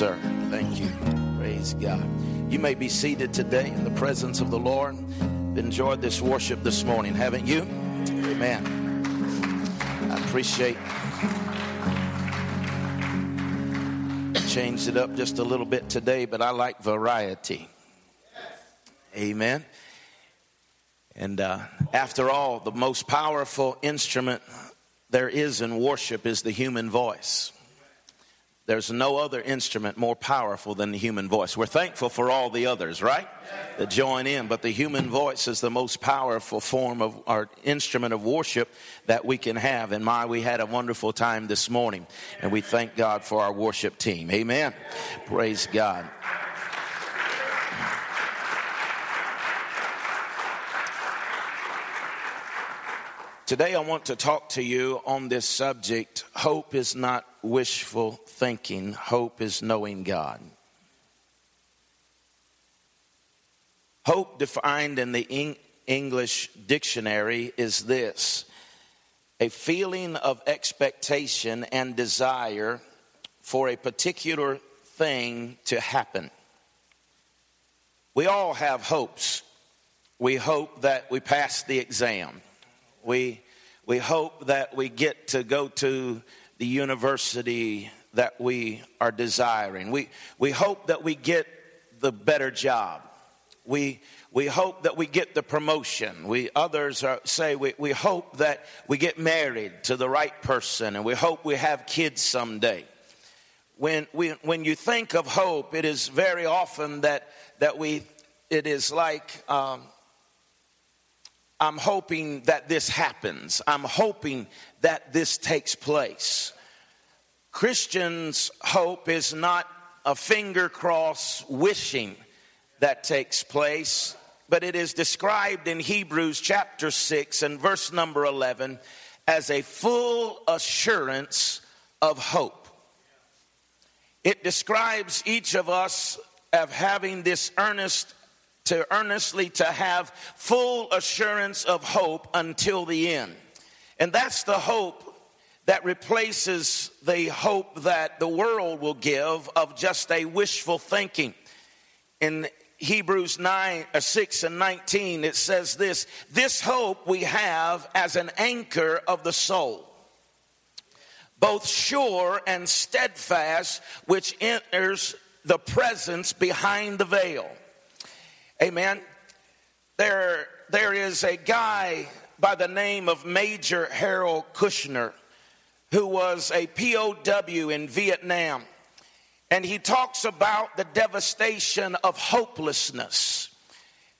Sir, thank you. Praise God. You may be seated today in the presence of the Lord. Enjoyed this worship this morning, haven't you? Amen. I appreciate changed it up just a little bit today, but I like variety. Amen. And uh, after all, the most powerful instrument there is in worship is the human voice. There's no other instrument more powerful than the human voice. We're thankful for all the others, right? That join in, but the human voice is the most powerful form of our instrument of worship that we can have. And my, we had a wonderful time this morning, and we thank God for our worship team. Amen. Praise God. Today, I want to talk to you on this subject. Hope is not wishful thinking, hope is knowing God. Hope, defined in the English dictionary, is this a feeling of expectation and desire for a particular thing to happen. We all have hopes. We hope that we pass the exam. We, we hope that we get to go to the university that we are desiring. We, we hope that we get the better job. We, we hope that we get the promotion. We others are, say we, we hope that we get married to the right person and we hope we have kids someday. When, we, when you think of hope, it is very often that, that we, it is like um, I'm hoping that this happens. I'm hoping that this takes place. Christians' hope is not a finger cross wishing that takes place, but it is described in Hebrews chapter 6 and verse number 11 as a full assurance of hope. It describes each of us of having this earnest to earnestly to have full assurance of hope until the end. And that's the hope that replaces the hope that the world will give of just a wishful thinking. In Hebrews 9, uh, 6 and 19, it says this This hope we have as an anchor of the soul, both sure and steadfast, which enters the presence behind the veil Amen. There, there is a guy by the name of Major Harold Kushner who was a POW in Vietnam. And he talks about the devastation of hopelessness.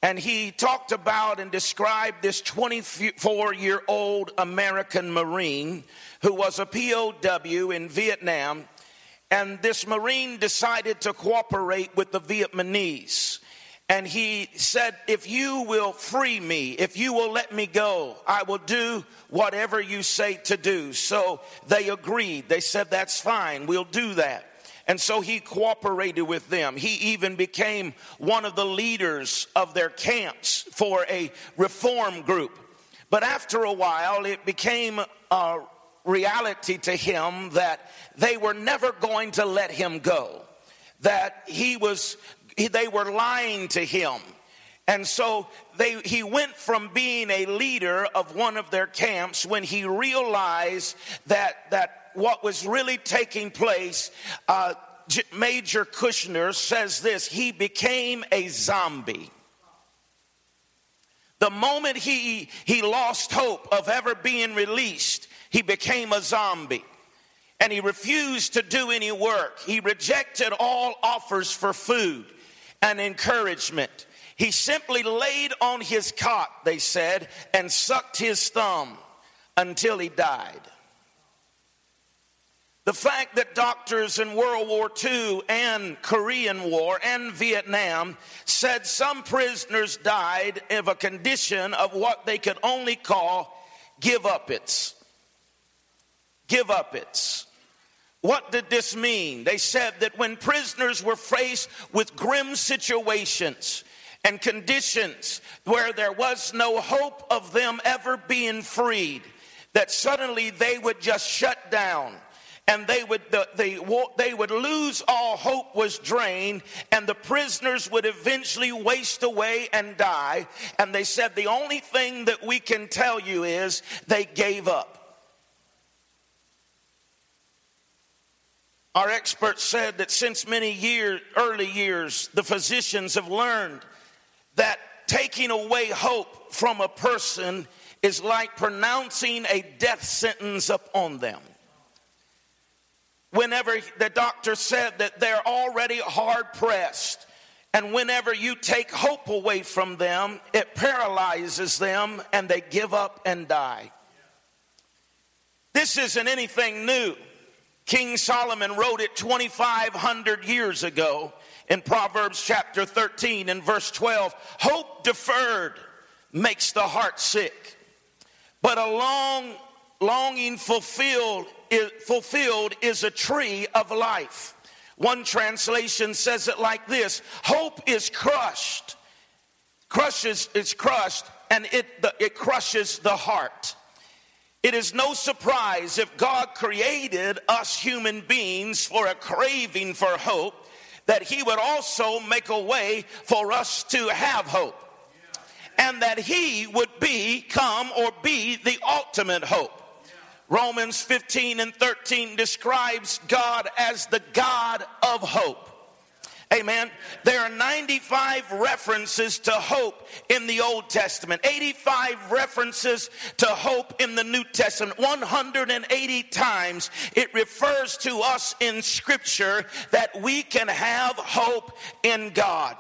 And he talked about and described this 24 year old American Marine who was a POW in Vietnam. And this Marine decided to cooperate with the Vietnamese. And he said, If you will free me, if you will let me go, I will do whatever you say to do. So they agreed. They said, That's fine, we'll do that. And so he cooperated with them. He even became one of the leaders of their camps for a reform group. But after a while, it became a reality to him that they were never going to let him go that he was they were lying to him. And so they, he went from being a leader of one of their camps when he realized that, that what was really taking place, uh, Major Kushner says this he became a zombie. The moment he, he lost hope of ever being released, he became a zombie and he refused to do any work. He rejected all offers for food and encouragement. He simply laid on his cot, they said, and sucked his thumb until he died. The fact that doctors in World War II and Korean War and Vietnam said some prisoners died of a condition of what they could only call give-up-itis. Give up its. What did this mean? They said that when prisoners were faced with grim situations and conditions where there was no hope of them ever being freed, that suddenly they would just shut down and they would, the, the, they would lose all hope was drained, and the prisoners would eventually waste away and die. And they said, The only thing that we can tell you is they gave up. Our experts said that since many years, early years, the physicians have learned that taking away hope from a person is like pronouncing a death sentence upon them. Whenever the doctor said that they're already hard pressed, and whenever you take hope away from them, it paralyzes them and they give up and die. This isn't anything new. King Solomon wrote it 2,500 years ago in Proverbs chapter 13 and verse 12. Hope deferred makes the heart sick, but a long longing fulfilled is, fulfilled is a tree of life. One translation says it like this Hope is crushed, crushes, is crushed, and it, the, it crushes the heart. It is no surprise if God created us human beings for a craving for hope, that He would also make a way for us to have hope. And that He would become or be the ultimate hope. Romans 15 and 13 describes God as the God of hope. Amen. There are 95 references to hope in the Old Testament, 85 references to hope in the New Testament. 180 times it refers to us in Scripture that we can have hope in God.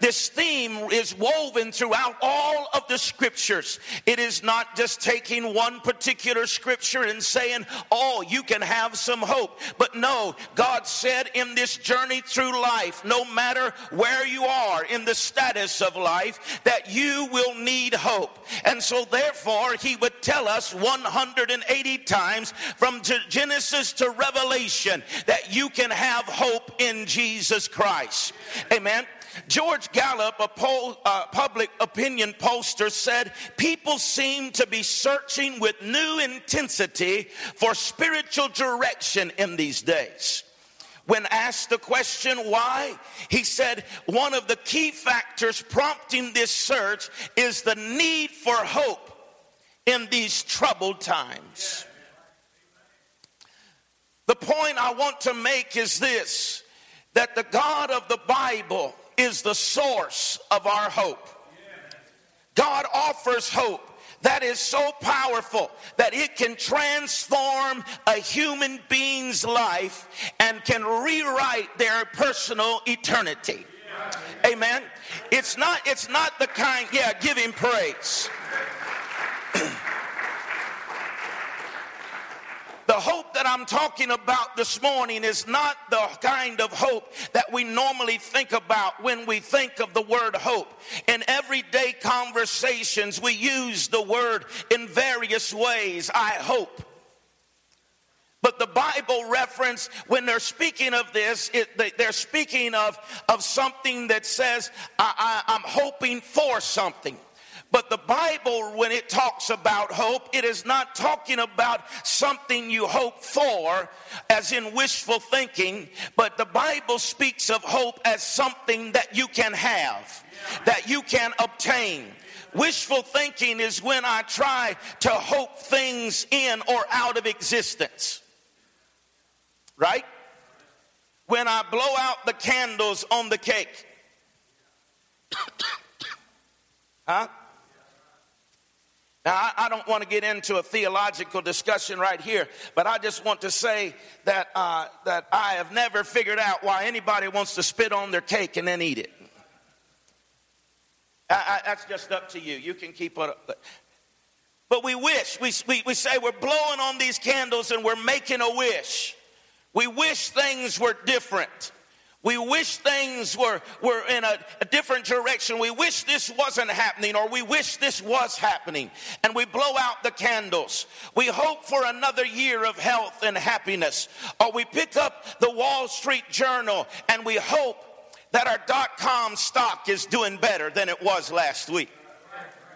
This theme is woven throughout all of the scriptures. It is not just taking one particular scripture and saying, oh, you can have some hope. But no, God said in this journey through life, no matter where you are in the status of life, that you will need hope. And so therefore, he would tell us 180 times from Genesis to Revelation that you can have hope in Jesus Christ. Amen. George Gallup, a poll, uh, public opinion pollster, said people seem to be searching with new intensity for spiritual direction in these days. When asked the question why, he said one of the key factors prompting this search is the need for hope in these troubled times. The point I want to make is this that the God of the Bible is the source of our hope. God offers hope that is so powerful that it can transform a human being's life and can rewrite their personal eternity. Amen. It's not it's not the kind yeah, give him praise. Hope that I'm talking about this morning is not the kind of hope that we normally think about when we think of the word hope. In everyday conversations, we use the word in various ways. I hope. But the Bible reference, when they're speaking of this, it, they're speaking of, of something that says, I, I, I'm hoping for something. But the Bible, when it talks about hope, it is not talking about something you hope for, as in wishful thinking, but the Bible speaks of hope as something that you can have, that you can obtain. Wishful thinking is when I try to hope things in or out of existence. Right? When I blow out the candles on the cake. huh? Now, I, I, don't want to get into a theological discussion right here, but I just want to say that, uh, that I have never figured out why anybody wants to spit on their cake and then eat it. I, I, that's just up to you. You can keep it up. But we wish, we, we, we say we're blowing on these candles and we're making a wish. We wish things were different. We wish things were, were in a, a, different direction. We wish this wasn't happening, or we wish this was happening. And we blow out the candles. We hope for another year of health and happiness. Or we pick up the Wall Street Journal and we hope that our dot com stock is doing better than it was last week.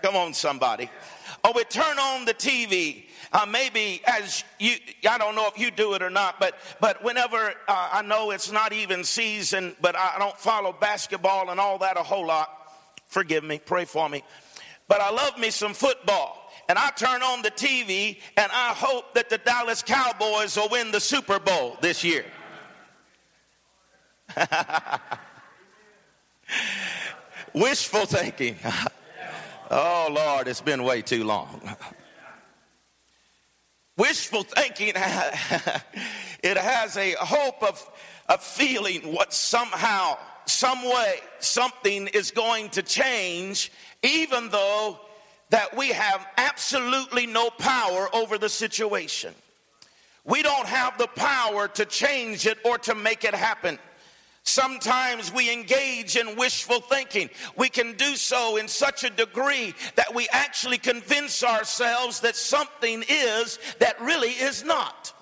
Come on, somebody. Or we turn on the TV uh, maybe as you, I don't know if you do it or not, but, but whenever uh, I know it's not even season, but I don't follow basketball and all that a whole lot, forgive me, pray for me. But I love me some football. And I turn on the TV and I hope that the Dallas Cowboys will win the Super Bowl this year. Wishful thinking. oh, Lord, it's been way too long. Wishful thinking, it has a hope of, of feeling what somehow, some way, something is going to change, even though that we have absolutely no power over the situation. We don't have the power to change it or to make it happen. Sometimes we engage in wishful thinking. We can do so in such a degree that we actually convince ourselves that something is that really is not.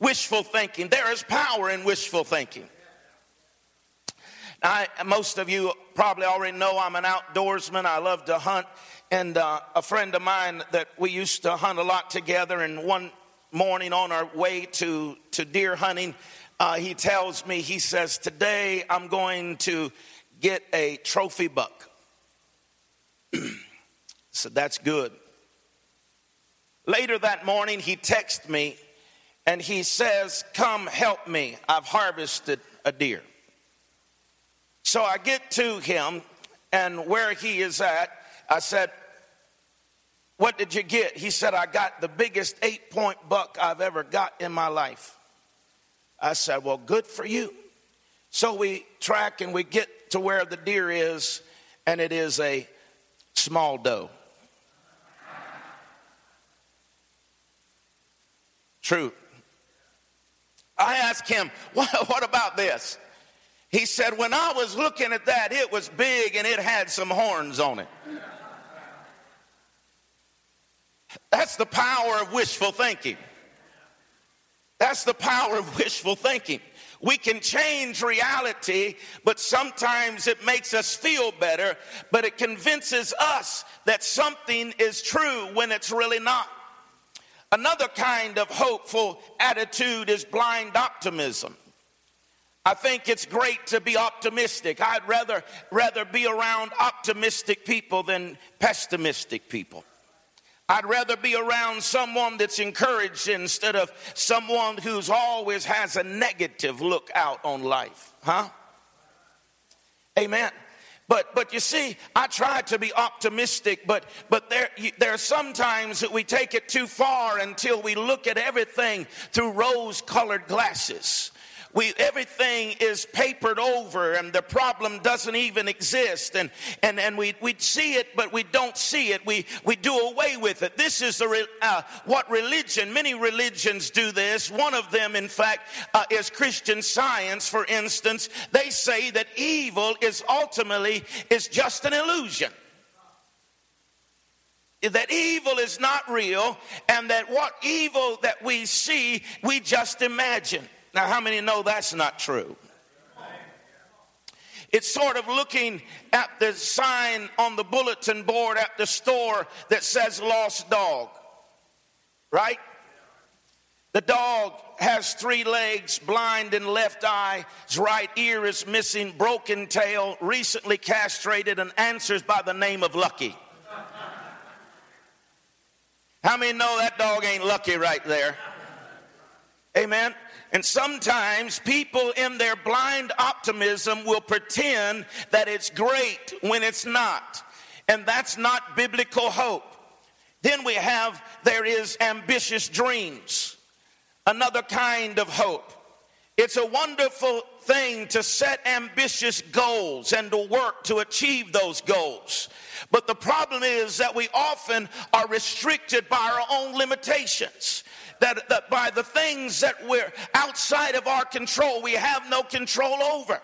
Wishful thinking. There is power in wishful thinking. I, most of you probably already know I'm an outdoorsman. I love to hunt. And uh, a friend of mine that we used to hunt a lot together, and one morning on our way to, to deer hunting, uh, he tells me, he says, Today I'm going to get a trophy buck. so that's good. Later that morning, he texts me and he says, Come help me. I've harvested a deer. So I get to him, and where he is at, I said, What did you get? He said, I got the biggest eight point buck I've ever got in my life. I said, Well, good for you. So we track and we get to where the deer is, and it is a small doe. True. I asked him, what, what, about this? He said, When I was looking at that, it was big and it had some horns on it. That's the power of wishful thinking. That's the power of wishful thinking. We can change reality, but sometimes it makes us feel better, but it convinces us that something is true when it's really not. Another kind of hopeful attitude is blind optimism. I think it's great to be optimistic. I'd rather, rather be around optimistic people than pessimistic people. I'd rather be around someone that's encouraged instead of someone who's always has a negative look out on life. Huh? Amen. But but you see, I try to be optimistic, but but there there are sometimes that we take it too far until we look at everything through rose-colored glasses we everything is papered over and the problem doesn't even exist. And and and we we see it but we don't see it. We we do away with it. This is the uh, what religion many religions do this. One of them in fact uh, is christian science. For instance they say that evil is ultimately is just an illusion. That evil is not real and that what evil that we see we just imagine now, how many know that's not true? It's sort of looking at the sign on the bulletin board at the store that says lost dog, right? The dog has three legs, blind in left eye, his right ear is missing, broken tail, recently castrated, and answers by the name of Lucky. How many know that dog ain't lucky right there? Amen. And sometimes people in their blind optimism will pretend that it's great when it's not. And that's not biblical hope. Then we have there is ambitious dreams, another kind of hope. It's a wonderful thing to set ambitious goals and to work to achieve those goals. But the problem is that we often are restricted by our own limitations that, that by the things that we're outside of our control, we have no control over.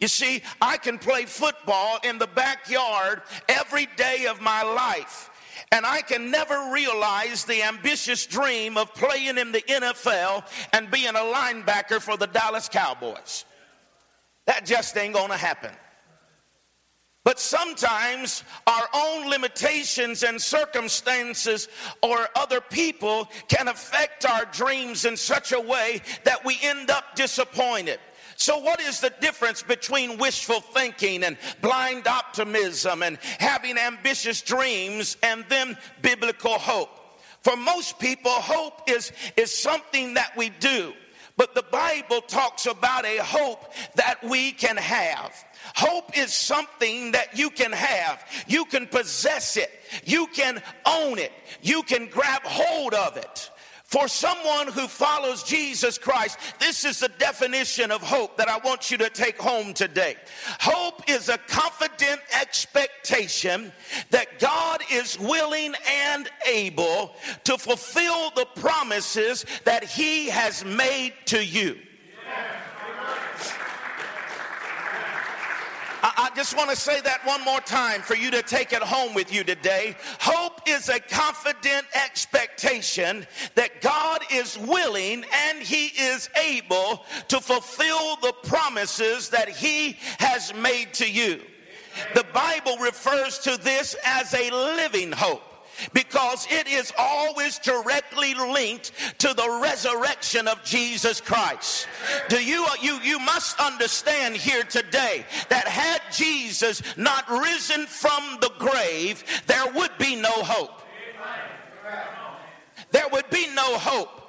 You see, I can play football in the backyard every day of my life. And I can never realize the ambitious dream of playing in the NFL and being a linebacker for the Dallas Cowboys. That just ain't gonna happen. But sometimes our own limitations and circumstances or other people can affect our dreams in such a way that we end up disappointed. So, what is the difference between wishful thinking and blind optimism and having ambitious dreams and then biblical hope? For most people, hope is, is something that we do. But the Bible talks about a hope that we can have. Hope is something that you can have. You can possess it. You can own it. You can grab hold of it. For someone who follows Jesus Christ, this is the definition of hope that I want you to take home today. Hope is a confident expectation that God is willing and able to fulfill the promises that He has made to you. I, just want to say that one more time for you to take it home with you today. Hope is a confident expectation that God is willing and He is able to fulfill the promises that He has made to you. The Bible refers to this as a living hope because it is always directly linked to the resurrection of Jesus Christ. Do you uh, you you must understand here today that had Jesus not risen from the grave, there would be no hope. There would be no hope.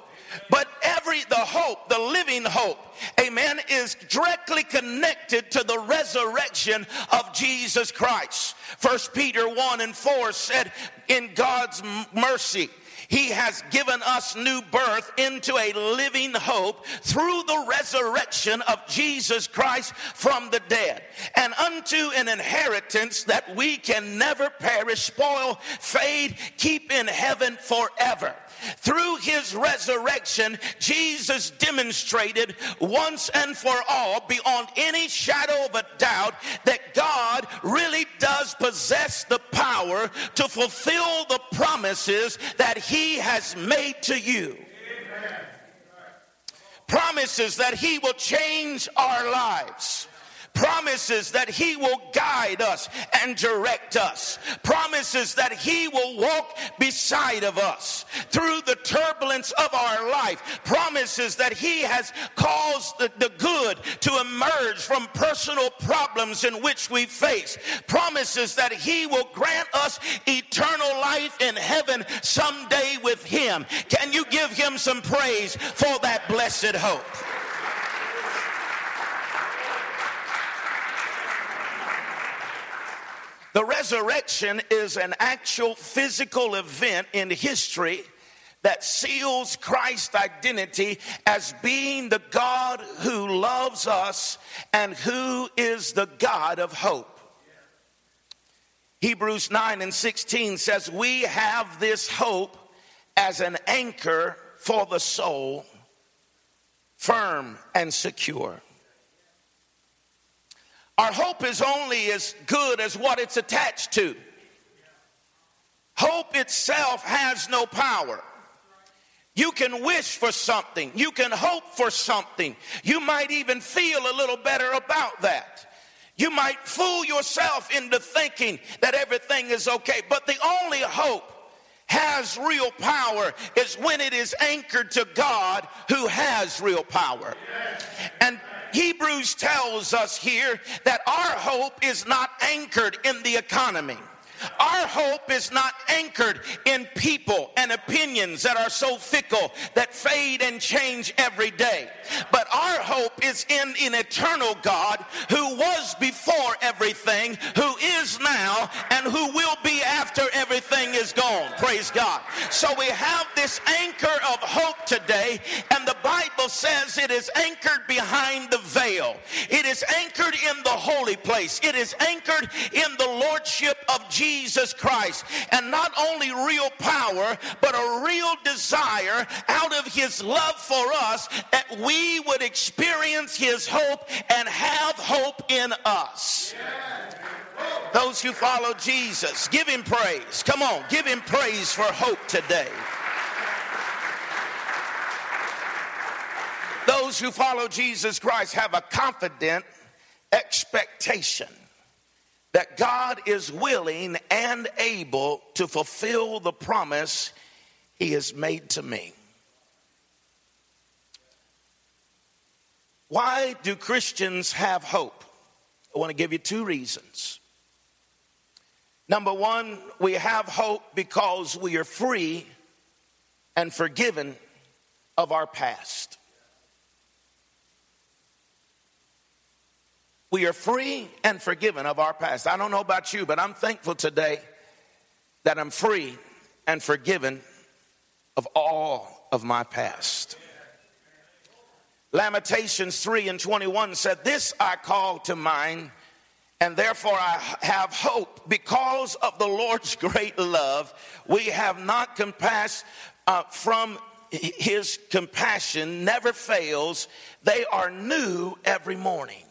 But every, the hope, the living hope, amen, is directly connected to the resurrection of Jesus Christ. First Peter 1 and 4 said, in God's mercy, he has given us new birth into a living hope through the resurrection of Jesus Christ from the dead, and unto an inheritance that we can never perish, spoil, fade, keep in heaven forever. Through his resurrection, Jesus demonstrated once and for all, beyond any shadow of a doubt, that God really does possess the power to fulfill the promises that he has made to you. Promises that he will change our lives promises that He will guide us and direct us, promises that He will walk beside of us through the turbulence of our life, promises that He has caused the, the good to emerge from personal problems in which we face, promises that He will grant us eternal life in heaven someday with Him. Can you give Him some praise for that blessed hope? The resurrection is an actual physical event in history that seals Christ's identity as being the God who loves us and who is the God of hope. Hebrews 9 and 16 says, We have this hope as an anchor for the soul, firm and secure. Our hope is only as good as what it's attached to. Hope itself has no power. You can wish for something. You can hope for something. You might even feel a little better about that. You might fool yourself into thinking that everything is okay. But the only hope has real power is when it is anchored to God who has real power. And Hebrews tells us here that our hope is not anchored in the economy. Our hope is not anchored in people and opinions that are so fickle that fade and change every day. But our hope is in an eternal God who was before everything, who is now, and who will be after everything is gone. Praise God. So we have this anchor of hope today, and the Bible says it is anchored behind the veil. It is anchored in the holy place. It is anchored in the lordship of Jesus Jesus Christ. And not only real power, but a real desire out of his love for us that we would experience his hope and have hope in us. Those who follow Jesus, give him praise. Come on, give him praise for hope today. Those who follow Jesus Christ have a confident expectation that God is willing and able to fulfill the promise he has made to me. Why do Christians have hope? I want to give you two reasons. Number one, we have hope because we are free and forgiven of our past. We are free and forgiven of our past. I don't know about you, but I'm thankful today that I'm free and forgiven of all of my past. Lamentations 3 and 21 said, This I call to mind, and therefore I have hope. Because of the Lord's great love, we have not compassed uh, from his compassion never fails. They are new every morning.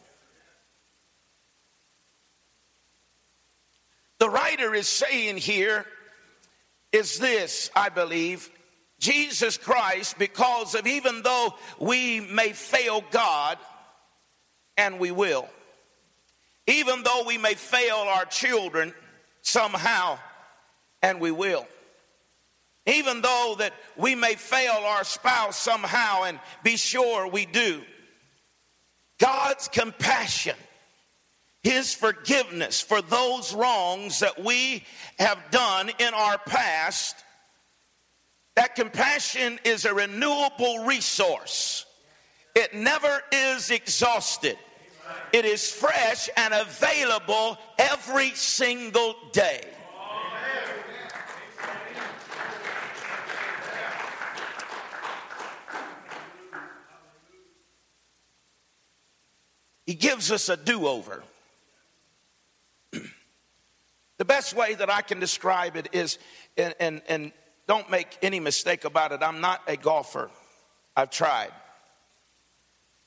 The writer is saying here is this, I believe. Jesus Christ, because of even though we may fail God, and we will, even though we may fail our children somehow, and we will, even though that we may fail our spouse somehow, and be sure we do, God's compassion his forgiveness for those wrongs that we have done in our past. That compassion is a renewable resource. It never is exhausted. It is fresh and available every single day. He gives us a do over. The best way that I can describe it is, and, and, and don't make any mistake about it, I'm not a golfer. I've tried.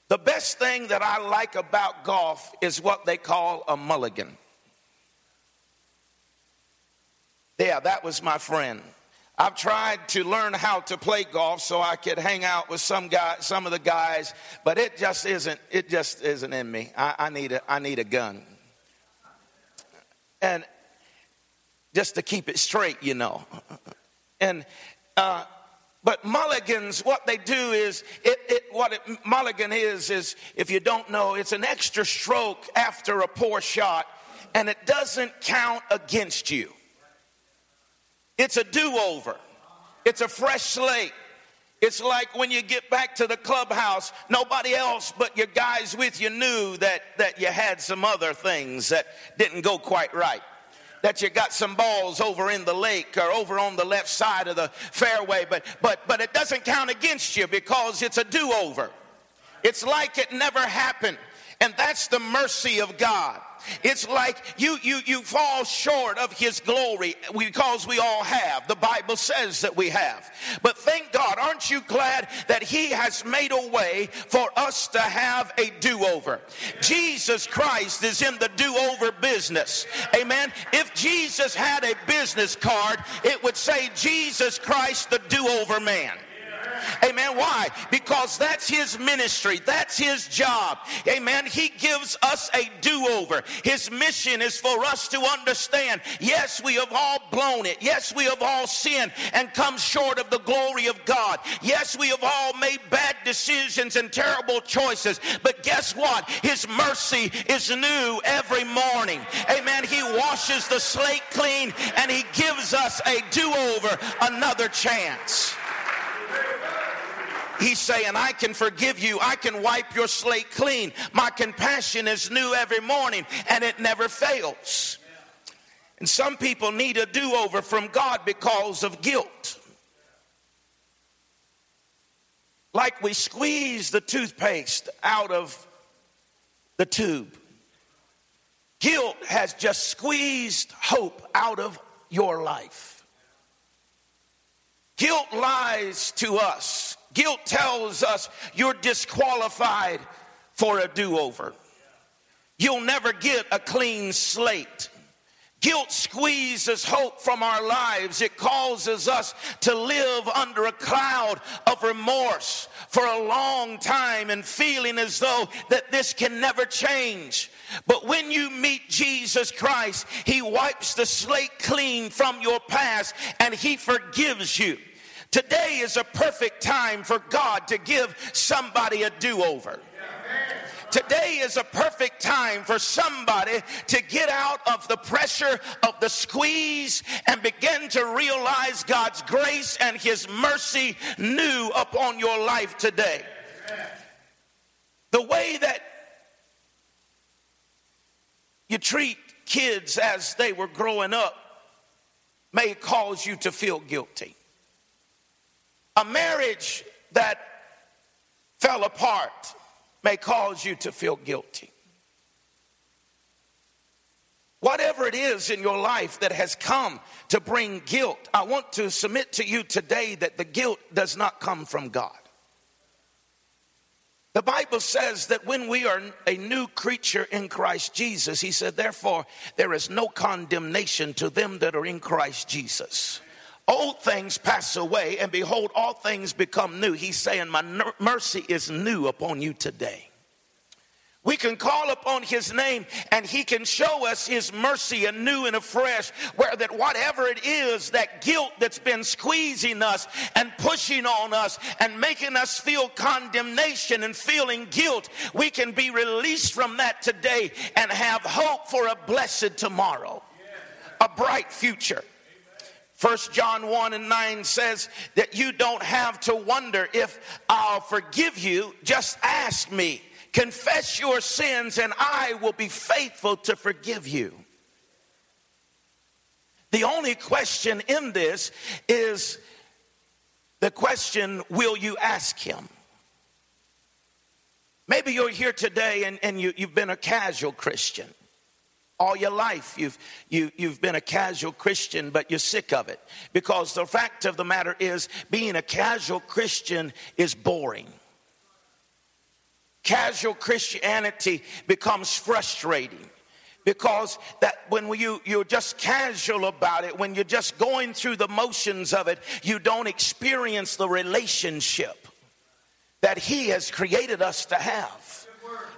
The best thing that I like about golf is what they call a mulligan. Yeah, that was my friend. I've tried to learn how to play golf so I could hang out with some guy, some of the guys, but it just isn't. It just isn't in me. I, I need a, I need a gun. And just to keep it straight, you know. And uh, but mulligans, what they do is it, it what it, mulligan is is if you don't know, it's an extra stroke after a poor shot, and it doesn't count against you. It's a do-over. It's a fresh slate. It's like when you get back to the clubhouse, nobody else but your guys with you knew that, that you had some other things that didn't go quite right that you got some balls over in the lake or over on the left side of the fairway, but but but it doesn't count against you because it's a do-over. It's like it never happened. And that's the mercy of God. It's like you you you fall short of his glory because we all have. The Bible says that we have. But thank God, aren't you glad that he has made a way for us to have a do-over? Jesus Christ is in the do-over business. Amen. If Jesus had a business card, it would say Jesus Christ the do-over man. Amen. Why? Because that's his ministry. That's his job. Amen. He gives us a do over. His mission is for us to understand yes, we have all blown it. Yes, we have all sinned and come short of the glory of God. Yes, we have all made bad decisions and terrible choices. But guess what? His mercy is new every morning. Amen. He washes the slate clean and he gives us a do over, another chance. He's saying, I can forgive you. I can wipe your slate clean. My compassion is new every morning and it never fails. And some people need a do over from God because of guilt. Like we squeeze the toothpaste out of the tube. Guilt has just squeezed hope out of your life. Guilt lies to us Guilt tells us you're disqualified for a do over. You'll never get a clean slate. Guilt squeezes hope from our lives. It causes us to live under a cloud of remorse for a long time and feeling as though that this can never change. But when you meet Jesus Christ, He wipes the slate clean from your past and He forgives you. Today is a perfect time for God to give somebody a do over. Today is a perfect time for somebody to get out of the pressure of the squeeze and begin to realize God's grace and His mercy new upon your life today. The way that you treat kids as they were growing up may cause you to feel guilty. A marriage that fell apart may cause you to feel guilty. Whatever it is in your life that has come to bring guilt, I want to submit to you today that the guilt does not come from God. The Bible says that when we are a new creature in Christ Jesus, He said, therefore, there is no condemnation to them that are in Christ Jesus. Old things pass away, and behold, all things become new. He's saying, My mercy is new upon you today. We can call upon his name and he can show us his mercy anew and afresh. Where that whatever it is, that guilt that's been squeezing us and pushing on us and making us feel condemnation and feeling guilt, we can be released from that today and have hope for a blessed tomorrow, a bright future. First John 1 and 9 says that you don't have to wonder if I'll forgive you. Just ask me. Confess your sins, and I will be faithful to forgive you. The only question in this is the question will you ask him? Maybe you're here today and, and you, you've been a casual Christian. All your life, you've, you, you've been a casual Christian, but you're sick of it. Because the fact of the matter is, being a casual Christian is boring. Casual Christianity becomes frustrating because that when you you're just casual about it when you're just going through the motions of it you don't experience the relationship that he has created us to have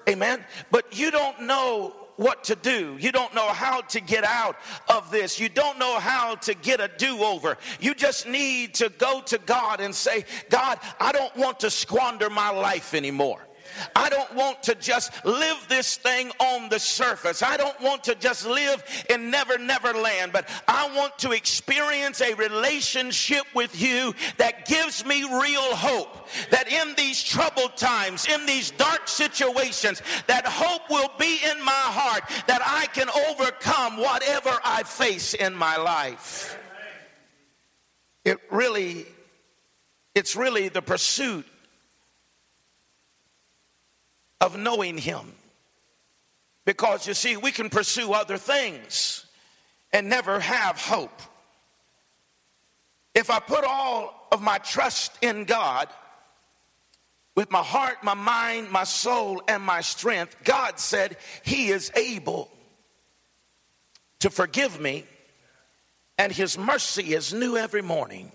amen but you don't know what to do. You don't know how to get out of this. You don't know how to get a do over. You just need to go to God and say, God, I don't want to squander my life anymore. I don't want to just live this thing on the surface. I don't want to just live in never, never land, but I want to experience a relationship with you that gives me real hope. That in these troubled times, in these dark situations, that hope will be in my heart that I can overcome whatever I face in my life. It really, it's really the pursuit of knowing Him. Because you see, we can pursue other things and never have hope. If I put all of my trust in God, with my heart, my mind, my soul, and my strength, God said He is able to forgive me, and His mercy is new every morning.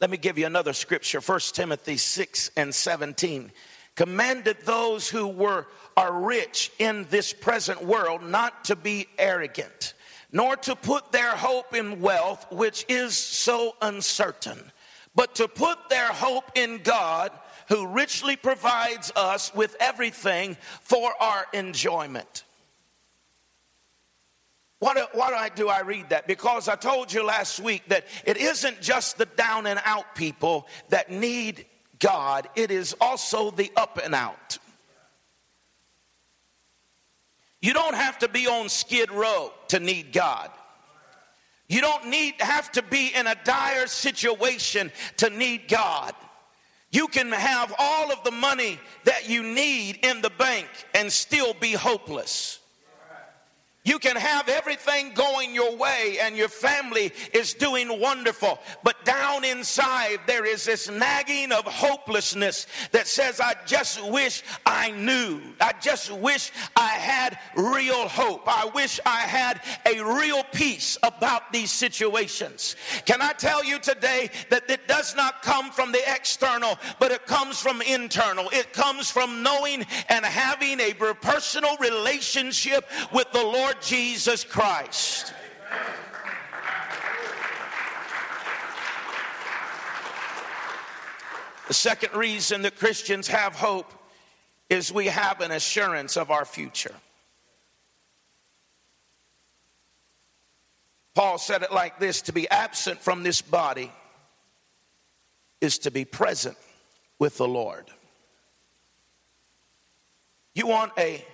Let me give you another scripture 1 Timothy 6 and 17. Commanded those who were are rich in this present world not to be arrogant, nor to put their hope in wealth, which is so uncertain, but to put their hope in God, who richly provides us with everything for our enjoyment. What, why do I read that? Because I told you last week that it isn't just the down and out people that need God, it is also the up and out. You don't have to be on skid row to need God. You don't need have to be in a dire situation to need God. You can have all of the money that you need in the bank and still be hopeless. You can have everything going your way and your family is doing wonderful, but down inside there is this nagging of hopelessness that says, I just wish I knew. I just wish I had real hope. I wish I had a real peace about these situations. Can I tell you today that it does not come from the external, but it comes from internal. It comes from knowing and having a personal relationship with the Lord Jesus Christ. The second reason that Christians have hope is we have an assurance of our future. Paul said it like this to be absent from this body is to be present with the Lord. You want a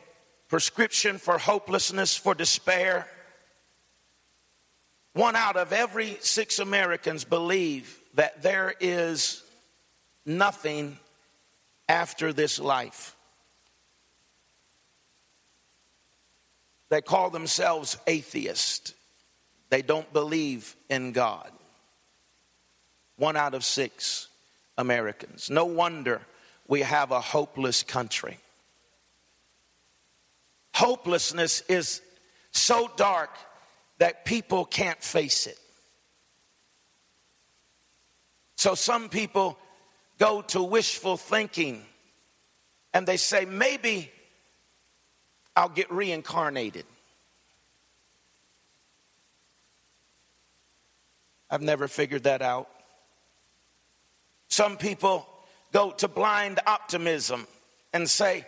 prescription for hopelessness, for despair? One out of every six Americans believe that there is nothing after this life. They call themselves atheists. They don't believe in God. One out of six Americans. No wonder we have a hopeless country. Hopelessness is so dark that people can't face it. So some people go to wishful thinking and they say, maybe I'll get reincarnated. I've never figured that out. Some people go to blind optimism and say,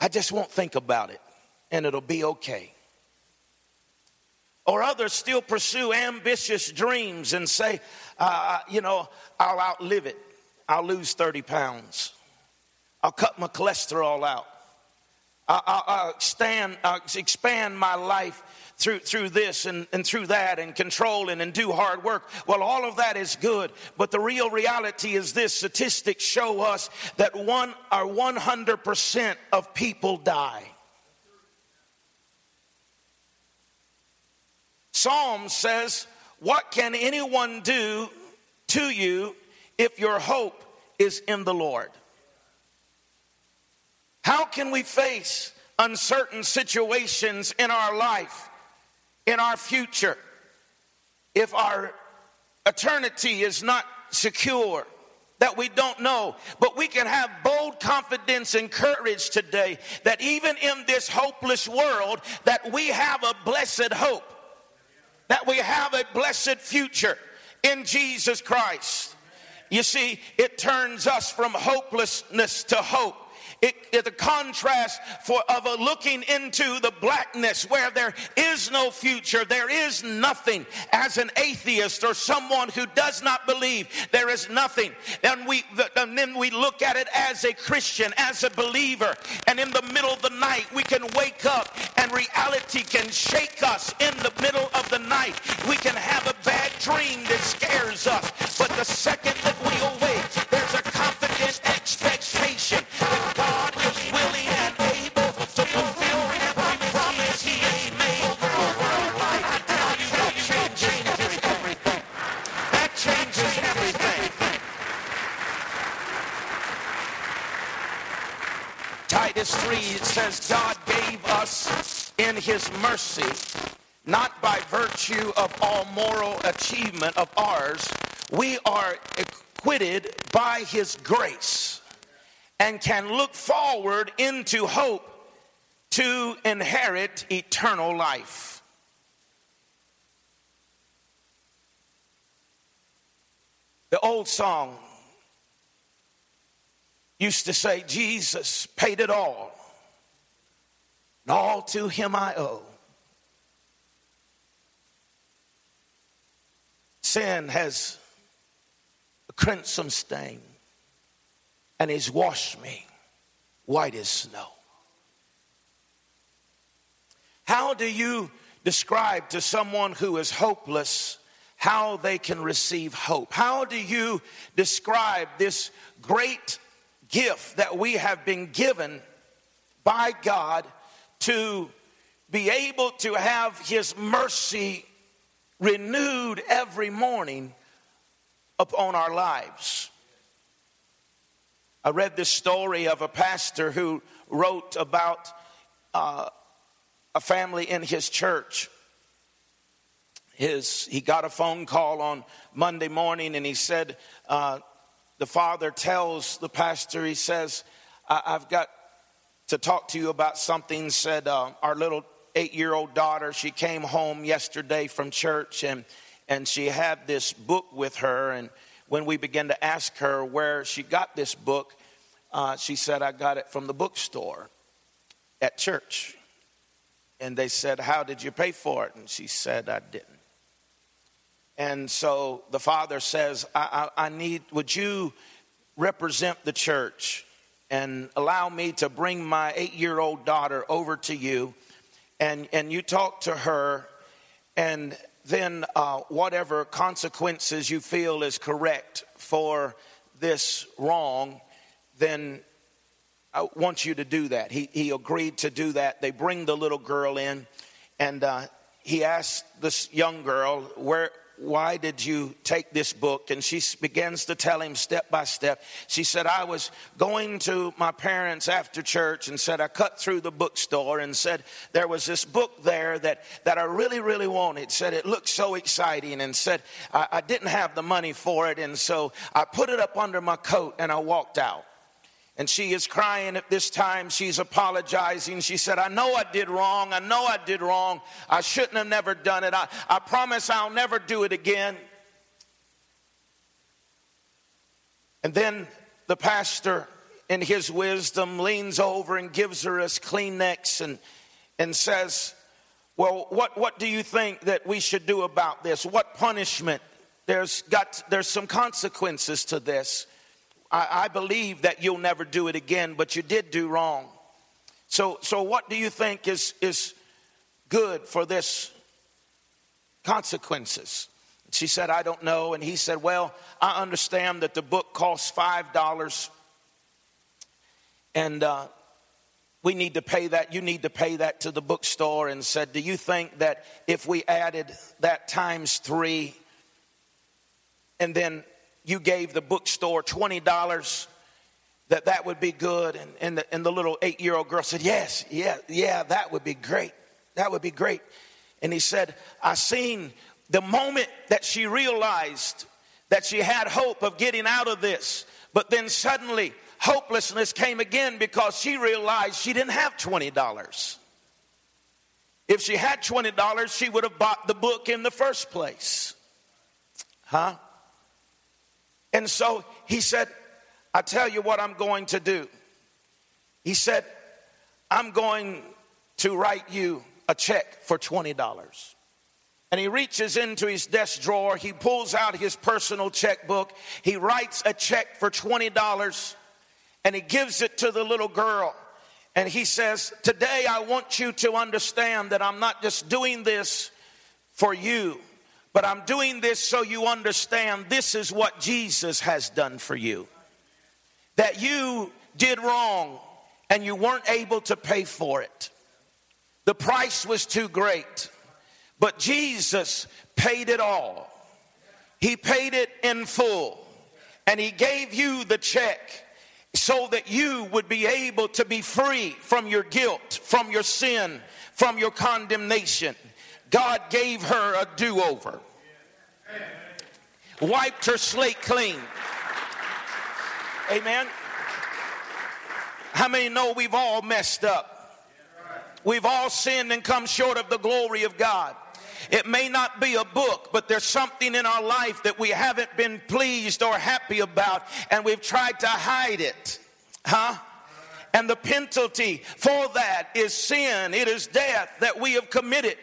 I just won't think about it and it'll be okay. Or others still pursue ambitious dreams and say, uh, you know, I'll outlive it. I'll lose 30 pounds. I'll cut my cholesterol out. I'll, I'll, I'll expand, I'll expand my life through, through this and, and through that and controlling and do hard work. Well, all of that is good. But the real reality is this statistics show us that one or 100% of people die. Psalm says, What can anyone do to you if your hope is in the Lord? How can we face uncertain situations in our life, in our future, if our eternity is not secure? That we don't know, but we can have bold confidence and courage today that even in this hopeless world, that we have a blessed hope, that we have a blessed future in Jesus Christ. You see, it turns us from hopelessness to hope. It, it, the contrast for of a looking into the blackness where there is no future, there is nothing. As an atheist or someone who does not believe, there is nothing. And we and then we look at it as a Christian, as a believer, and in the middle of the night we can wake up and reality can shake us in the middle of the night. We can have a bad dream that scares us, but the second that we awake, Titus 3 it says, God gave us in His mercy, not by virtue of all moral achievement of ours, we are acquitted by His grace and can look forward into hope to inherit eternal life. The old song used to say, Jesus paid it all, and all to him I owe. Sin has a crimson stain and he's washed me white as snow. How do you describe to someone who is hopeless how they can receive hope? How do you describe this great gift that we have been given by God to be able to have his mercy renewed every morning upon our lives. I read this story of a pastor who wrote about uh, a family in his church. His, he got a phone call on Monday morning and he said, uh, the father tells the pastor, he says, I- have got to talk to you about something. Said, uh, our little eight year old daughter, she came home yesterday from church and, and she had this book with her. And when we began to ask her where she got this book, uh, she said, I got it from the bookstore at church. And they said, How did you pay for it? And she said, I didn't. And so the father says, I, I, I need, would you represent the church and allow me to bring my eight year old daughter over to you and, and you talk to her and then uh, whatever consequences you feel is correct for this wrong, then I want you to do that. He, he agreed to do that. They bring the little girl in, and uh, he asked this young girl, Where, why did you take this book? And she begins to tell him step by step. She said, I was going to my parents after church and said, I cut through the bookstore and said, there was this book there that, that I really, really wanted. Said it looked so exciting and said, I, I didn't have the money for it. And so I put it up under my coat and I walked out. And she is crying at this time. She's apologizing. She said, I know I did wrong. I know I did wrong. I shouldn't have never done it. I, I promise I'll never do it again. And then the pastor, in his wisdom, leans over and gives her a Kleenex and, and says, Well, what, what do you think that we should do about this? What punishment? There's, got, there's some consequences to this. I, I believe that you'll never do it again, but you did do wrong. So, so what do you think is, is good for this consequences? She said, I don't know. And he said, Well, I understand that the book costs $5 and uh, we need to pay that. You need to pay that to the bookstore. And said, Do you think that if we added that times three and then you gave the bookstore $20 that that would be good. And, and, the, and the little eight-year-old girl said yes yeah yeah that would be great. That would be great. And he said i seen the moment that she realized that she had hope of getting out of this but then suddenly hopelessness came again because she realized she didn't have $20 if she had $20 she would have bought the book in the first place. Huh and so he said, I tell you what I'm going to do. He said, I'm going to write you a check for $20. And he reaches into his desk drawer, he pulls out his personal checkbook, he writes a check for $20, and he gives it to the little girl. And he says, Today I want you to understand that I'm not just doing this for you, but I'm doing this so you understand this is what Jesus has done for you. That you did wrong and you weren't able to pay for it. The price was too great, but Jesus paid it all. He paid it in full, and He gave you the check so that you would be able to be free from your guilt, from your sin, from your condemnation. God gave her a do over, wiped her slate clean. Amen. How many know we've all messed up? We've all sinned and come short of the glory of God. It may not be a book, but there's something in our life that we haven't been pleased or happy about, and we've tried to hide it. Huh? And the penalty for that is sin, it is death that we have committed.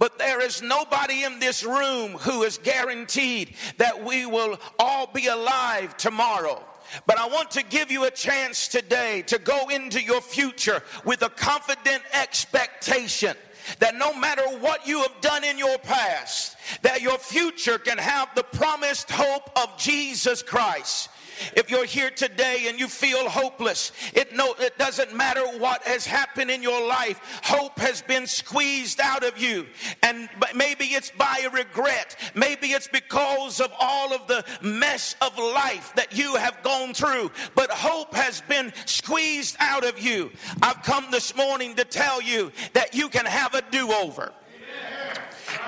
But there is nobody in this room who is guaranteed that we will all be alive tomorrow. But I want to give you a chance today to go into your future with a confident expectation that no matter what you have done in your past, that your future can have the promised hope of Jesus Christ. If you're here today and you feel hopeless, it, no, it doesn't matter what has happened in your life. Hope has been squeezed out of you. And maybe it's by a regret. Maybe it's because of all of the mess of life that you have gone through. But hope has been squeezed out of you. I've come this morning to tell you that you can have a do-over.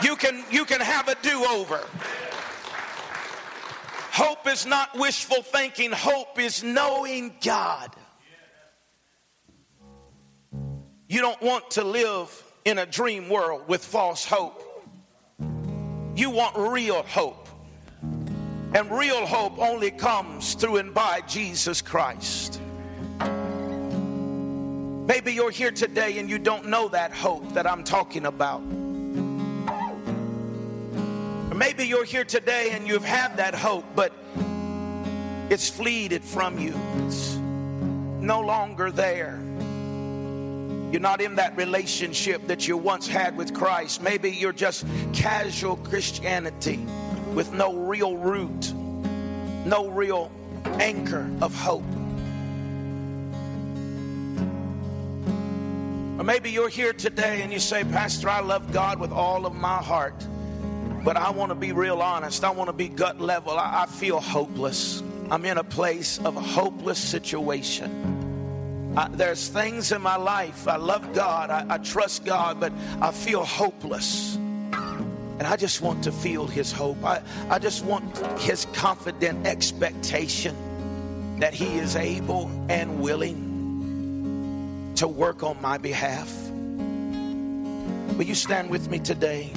You can, you can have a do-over. Hope is not wishful thinking, hope is knowing God. You don't want to live in a dream world with false hope. You want real hope. And real hope only comes through and by Jesus Christ. Maybe you're here today and you don't know that hope that I'm talking about. Maybe you're here today and you've had that hope, but it's fleeted from you. It's no longer there. You're not in that relationship that you once had with Christ. Maybe you're just casual Christianity with no real root, no real anchor of hope. Or maybe you're here today and you say, Pastor, I love God with all of my heart. But I want to be real honest. I want to be gut level. I, I feel hopeless. I'm in a place of a hopeless situation. I, there's things in my life. I love God. I, I trust God, but I feel hopeless. And I just want to feel His hope. I, I just want His confident expectation that He is able and willing to work on my behalf. Will you stand with me today?